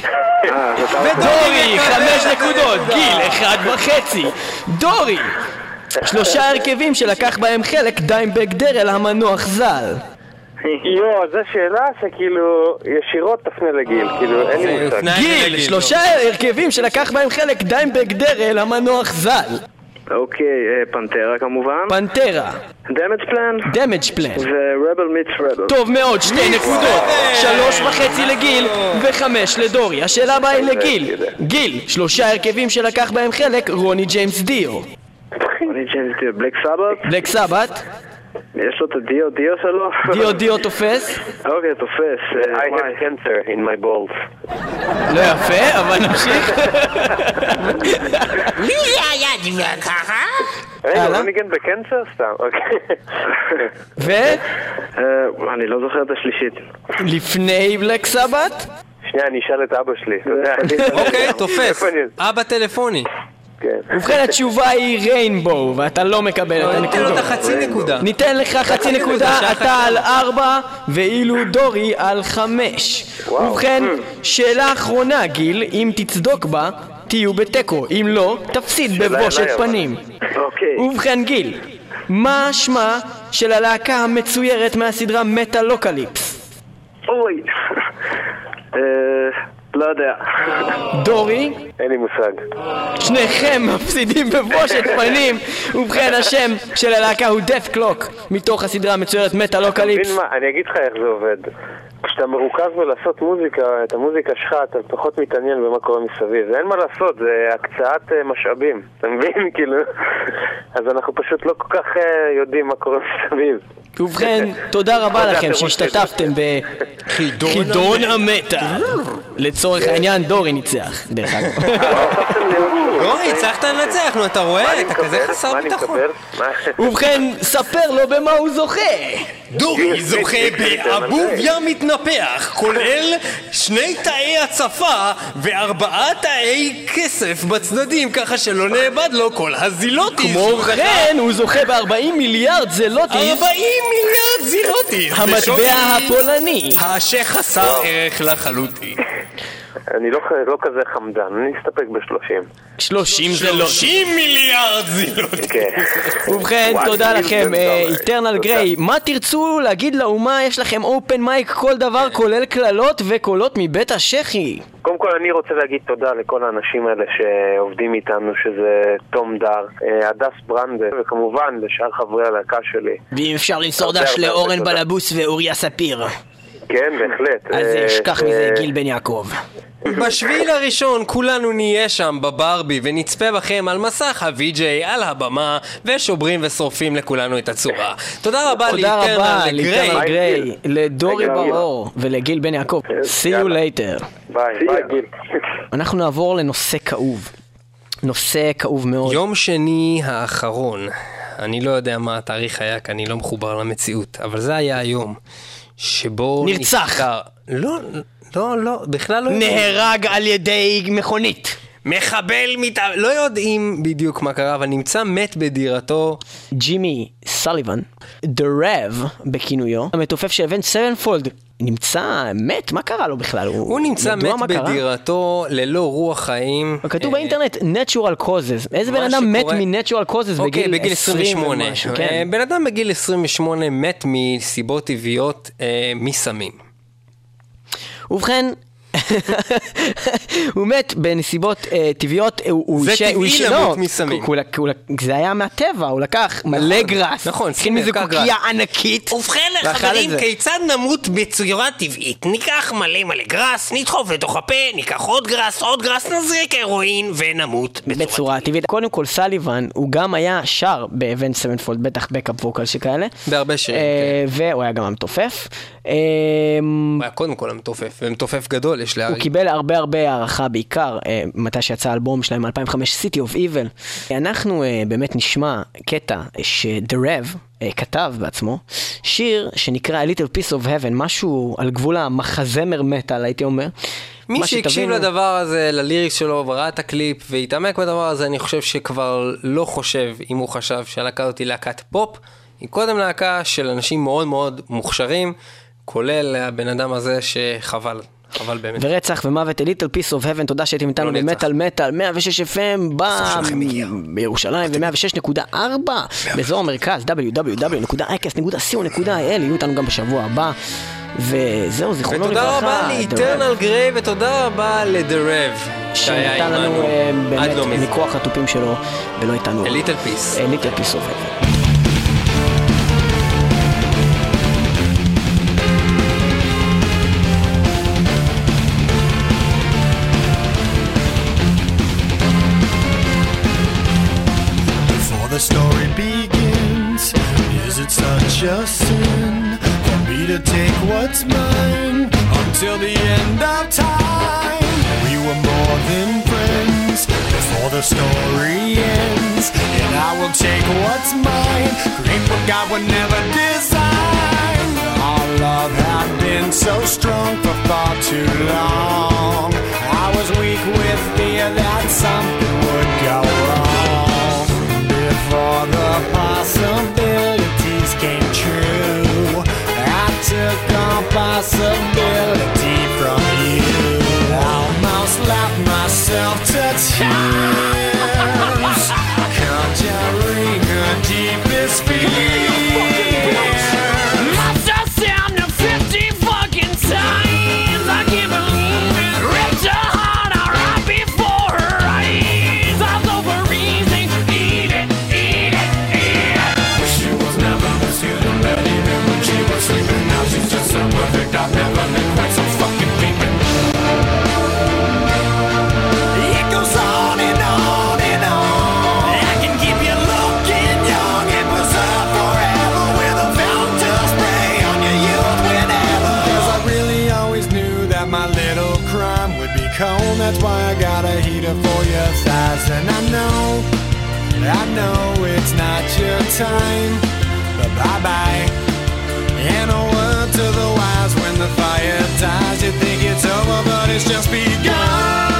אה, זאת אומרת, דורי, חמש נקודות, גיל, אחד וחצי. דורי, שלושה הרכבים שלקח בהם חלק דיימבג דרל המנוח ז"ל. יואו, זו שאלה שכאילו ישירות תפנה לגיל, כאילו אין לי מושג. הפנה- גיל, לגיל, שלושה הרכבים שלקח בהם חלק דיימבג דרל המנוח ז"ל. אוקיי, אה, Pantera כמובן. Pantera, Damageplan. Damageplan. ו Rebel Meets Rebel. טוב מאוד, שתי נקודות. שלוש וחצי לגיל וחמש לדורי. השאלה הבאה היא לגיל. גיל, שלושה הרכבים שלקח בהם חלק רוני ג'יימס דיו. אני ג'יימס בלק סבת. בלק סבת, יש לו את הדיו דיו שלו? דיו דיו תופס. אוקיי, תופס. אה, I have cancer in my balls. לא יפה, אבל נמשיך. מי היה דיבר ככה? רגע. לא ניגן בקנצר? סתם, אוקיי. אה, אני לא זוכר את השלישית. ולפני בלק סבת? שנייה, אני אשאל את אבא שלי. אתה יודע. אוקיי, תופס. אבא טלפוני. כן. ובכן התשובה היא Rainbow, ואתה לא מקבל את ניתן לו את הנקודות. החצי נקודה. ניתן לך חצי נקודה, אתה על ארבע, ואילו דורי על חמש. ובכן, שאלה אחרונה, גיל, אם תצדוק בה, תהיו בתיקו, אם לא, תפסיד בבושת. פנים. אוקיי. ובכן, גיל, מה שמה של הלהקה המצוירת מהסדרה Metalocalypse? אוי. לא יודע. דורי, אין לי מושג. שניכם מפסידים בבושת פנים. ובכן, השם של הלהקה הוא Dethklok, מתוך הסדרה המצוירת Metalocalypse. מבין מה, אני אגיד לך איך זה עובד. כשאתה מרוכז בלעשות מוזיקה, את המוזיקה שלך, אתה פחות מתעניין במה קורה מסביב. ואין מה לעשות, זה הקצאת אה, משאבים, אתה מבין? כאילו... אז אנחנו פשוט לא כל כך אה, יודעים מה קורה מסביב. ובכן, תודה רבה לכם שהשתתפתם בחידון המטה. לצורך העניין, דורי ניצח, דרך אגב. דורי, הצלחת לנצח, נו, אתה רואה? אתה כזה? חסר ביטחון. ובכן, ספר לו במה הוא זוכה! דורי זוכה באבוביה מתנפח, כולל שני תאי הצפה וארבעה תאי כסף בצדדים, ככה שלא נאבד לו כל הזילוטיס. כמו כן, הוא זוכה ב-40 מיליארד זלוטיס, 40 מיליארד זילוטיס! המטבע הפולני. שחסר ערך לחלוטין. אני לא לא כזה חמדן, אני אסתפק ב-30. 30 זלוטיס. 30 מיליארד זילוטיס! כן. ובכן, תודה לכם, זה. איטרנל תודה. גריי. מה תרצו להגיד לאומה? יש לכם אופן מייק כל דבר, כולל קללות וקולות מבית השחי. קודם כל אני רוצה להגיד תודה לכל האנשים האלה שעובדים איתנו, שזה תום דר, אה, הדס ברנדה, וכמובן לשאר חברי הלהקה שלי. ואם אפשר למסור דש לאורן. בלבוס ואוריה ספיר. כן, בהחלט. אז אה, אשכח אה, מזה גיל בן יעקב. בשביל הראשון כולנו נהיה שם בברבי ונצפה בכם על מסך ה-VJ על הבמה ושוברים ושורפים לכולנו את הצורה. תודה רבה לאיטרנל גריי. לדורי ברור ולגיל בן יעקב. See you later. ביי, ביי גיל. אנחנו נעבור לנושא כאוב. נושא כאוב מאוד. יום שני האחרון, אני לא יודע מה התאריך היה כי אני לא מחובר למציאות, אבל זה היה היום שבו נרצח. נפטר- לא, לא, לא, בכלל לא. נהרג על ידי מכונית. מחבל מת... לא יודעים בדיוק מה קרה, אבל נמצא מת בדירתו. ג'ימי סליבן, The Rev בכינויו, המתופף של Avenged Sevenfold, נמצא מת? מה קרה לו בכלל? הוא נמצא ידוע מת? בדירתו ללא רוח חיים. כתוב אה, באינטרנט natural causes. איזה בן אדם מת שקורה- מ-natural causes אוקיי, בגיל בגיל 28. ומשהו, אה, כן. בן אדם בגיל 28 מת מסיבות טבעיות אה, מסמים. ובכן, הוא מת בנסיבות אה, טבעיות, הוא- הוא זה טבעי למות לא, מסמים. הוא- הוא- הוא- זה היה מהטבע, הוא לקח מלא גראס, נכון, התחיל מזה קוקייה ענקית, ובכן חברים. כיצד נמות בצורה טבעית? ניקח מלא מלא גראס, נדחוף לתוך הפה, ניקח עוד גראס, עוד גראס, נזריק הרואין ונמות בצורה טבעית. קודם כל Sullivan, הוא גם היה שר ב Avenged Sevenfold, בטח backup vocal שכאלה. בהרבה שירים, אה, והוא היה גם המתופף. אה, הוא היה קודם כל המתופף, ומתופף גדול יש הוא להרים. קיבל הרבה הרבה הערכה, בעיקר אה, מתי שיצא האלבום שלהם, 2005, City of Evil. אנחנו אה, באמת נשמע קטע ש-The Rev אה, כתב בעצמו, שיר שנקרא A Little Piece of Heaven, משהו על גבול המחזמר מטאל, הייתי אומר. מי שהקשיב לדבר הזה, ל lyrics שלו, וראה את הקליפ, והתעמק בדבר הזה, אני חושב שכבר לא חושב, אם הוא חשב שהלהקה הזאת היא להקת פופ, היא קודם להקה של אנשים מאוד מאוד מוכשרים, כולל הבן אדם הזה שחבל, חבל באמת. ורצח ומוות, A Little Piece of Heaven, תודה שהייתם איתנו לא. במטאל מטאל, 106 FM. בירושלים ו-106.4 באזור המרכז, www.icast.co.il, יהיו איתנו גם בשבוע הבא. וזהו, זיכרונו לברכה. ותודה רבה לאיטרנל גריי, ותודה רבה ל-The Rev, שנתן לנו אה, באמת לא. מכוח התופים שלו, ולא איתנו. A little piece. A little piece of heaven. Take what's mine until the end of time? We were more than friends before the story ends, and I will take what's mine, create what God would never design. Our love had been so strong for far too long. I was weak with fear that something would go wrong before the possibilities came true. I took on possibility from you. Almost left myself to tears, I know it's not your time, but bye bye. And a word to the wise when the fire dies. You think it's over, but it's just begun.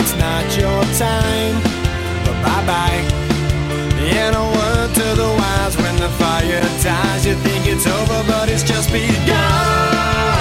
it's not your time. But bye bye. And a word to the wise when the fire dies. You think it's over, but it's just begun.